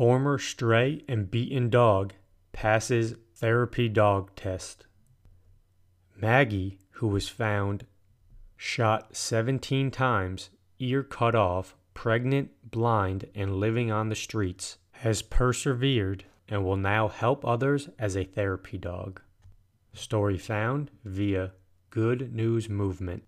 Former stray and beaten dog passes therapy dog test. Maggie, who was found shot 17 times, ear cut off, pregnant, blind, and living on the streets, has persevered and will now help others as a therapy dog. Story found via Good News Movement.